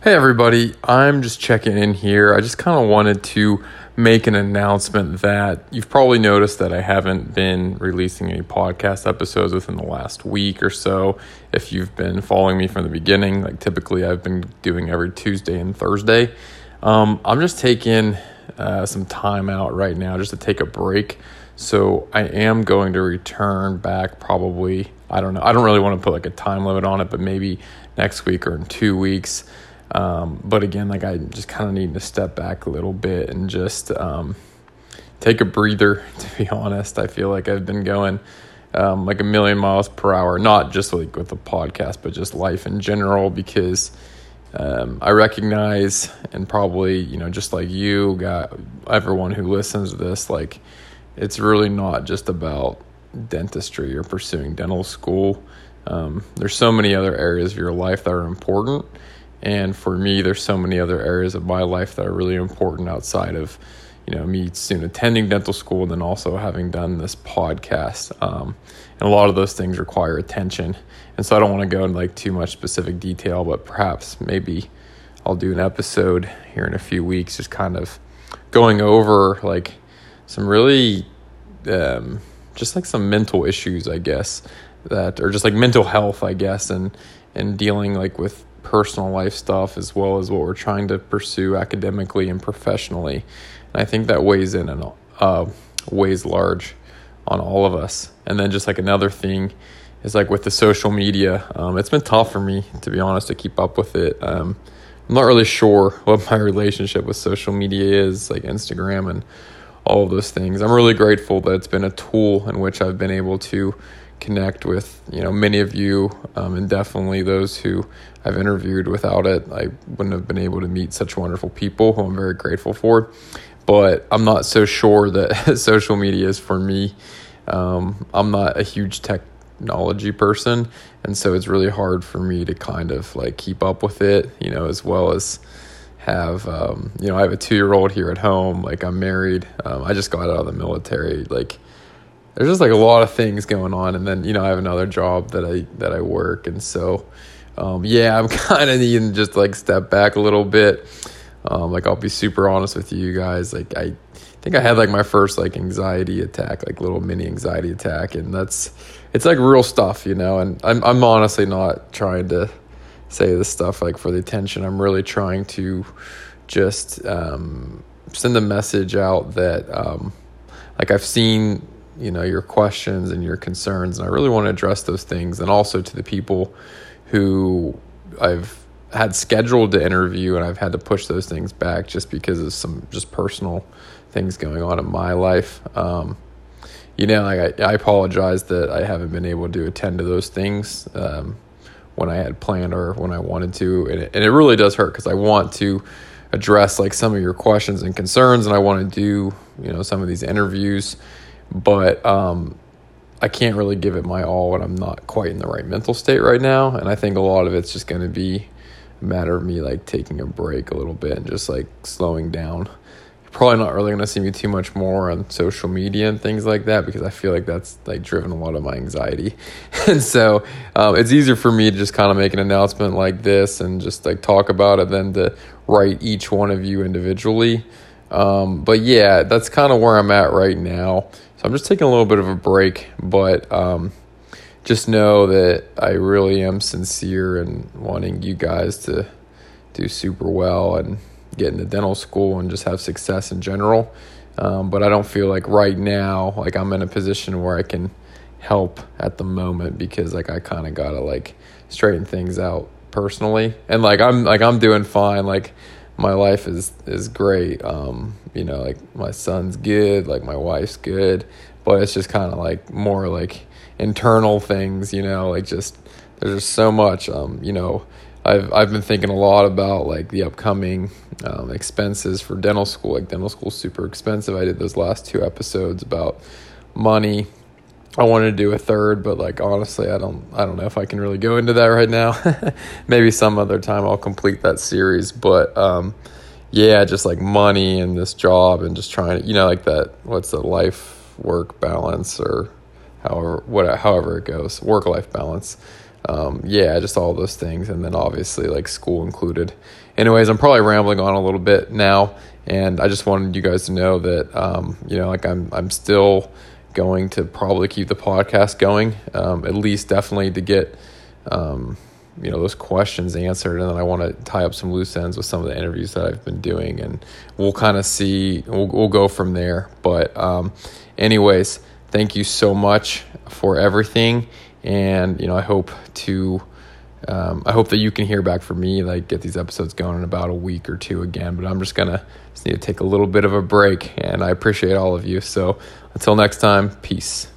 Hey, everybody. I'm just checking in here. I just kind of wanted to make an announcement that you've probably noticed that I haven't been releasing any podcast episodes within the last week or so. If you've been following me from the beginning, like typically I've been doing every Tuesday and Thursday. Um, I'm just taking uh, some time out right now just to take a break. So I am going to return back probably. I don't know. I don't really want to put like a time limit on it, but maybe next week or in two weeks. Um, but again, like I just kind of need to step back a little bit and just um, take a breather. To be honest, I feel like I've been going um, like a million miles per hour, not just like with the podcast, but just life in general. Because um, I recognize, and probably you know, just like you, got everyone who listens to this, like it's really not just about dentistry or pursuing dental school. Um, there's so many other areas of your life that are important and for me, there's so many other areas of my life that are really important outside of, you know, me soon attending dental school and then also having done this podcast. Um, and a lot of those things require attention. And so I don't want to go into like too much specific detail, but perhaps maybe I'll do an episode here in a few weeks, just kind of going over like some really, um, just like some mental issues, I guess, that, or just like mental health, I guess, and, and dealing like with personal life stuff as well as what we're trying to pursue academically and professionally. And I think that weighs in and uh, weighs large on all of us. And then just like another thing is like with the social media, um, it's been tough for me to be honest to keep up with it. Um, I'm not really sure what my relationship with social media is, like Instagram and all of those things. I'm really grateful that it's been a tool in which I've been able to connect with you know many of you um, and definitely those who I've interviewed. Without it, I wouldn't have been able to meet such wonderful people who I'm very grateful for. But I'm not so sure that social media is for me. Um, I'm not a huge technology person, and so it's really hard for me to kind of like keep up with it, you know, as well as have um, you know I have a two year old here at home. Like I'm married. Um, I just got out of the military. Like there's just like a lot of things going on and then you know i have another job that i that i work and so um, yeah i'm kind of needing to just like step back a little bit. Um, like i'll be super honest with you guys like i think i had like my first like anxiety attack like little mini anxiety attack and that's it's like real stuff you know and i'm, I'm honestly not trying to say this stuff like for the attention. I'm really trying to just um, send a message out that um, like i've seen you know your questions and your concerns and i really want to address those things and also to the people who i've had scheduled to interview and i've had to push those things back just because of some just personal things going on in my life. Um, you know like I, I apologize that i haven't been able to attend to those things um, when i had planned or when i wanted to and it, and it really does hurt because i want to address like some of your questions and concerns and i want to do you know some of these interviews but um, I can't really give it my all when I'm not quite in the right mental state right now. And I think a lot of it's just going to be a matter of me like taking a break a little bit and just like slowing down. You're probably not really going to see me too much more on social media and things like that because I feel like that's like driven a lot of my anxiety. and so um, it's easier for me to just kind of make an announcement like this and just like talk about it than to write each one of you individually. Um, but yeah, that's kind of where I'm at right now. So I'm just taking a little bit of a break, but um, just know that I really am sincere in wanting you guys to do super well and get into dental school and just have success in general. Um, but I don't feel like right now, like I'm in a position where I can help at the moment because like I kind of gotta like straighten things out personally, and like I'm like I'm doing fine. Like my life is is great. Um, you know, like my son's good, like my wife's good, but it's just kind of like more like internal things, you know, like just there's just so much. Um, you know, I've I've been thinking a lot about like the upcoming um, expenses for dental school. Like dental school's super expensive. I did those last two episodes about money I wanted to do a third, but like honestly, I don't I don't know if I can really go into that right now. Maybe some other time I'll complete that series, but um, yeah, just like money and this job and just trying to you know like that what's the life work balance or however what however it goes work life balance. um, yeah, just all those things, and then obviously like school included. Anyways, I'm probably rambling on a little bit now, and I just wanted you guys to know that um, you know like I'm I'm still going to probably keep the podcast going, um, at least definitely to get um, you know those questions answered, and then I want to tie up some loose ends with some of the interviews that I've been doing, and we'll kind of see. We'll we'll go from there. But um, anyways, thank you so much for everything and you know I hope to um, I hope that you can hear back from me like get these episodes going in about a week or two again but I'm just gonna just need to take a little bit of a break and I appreciate all of you. So until next time peace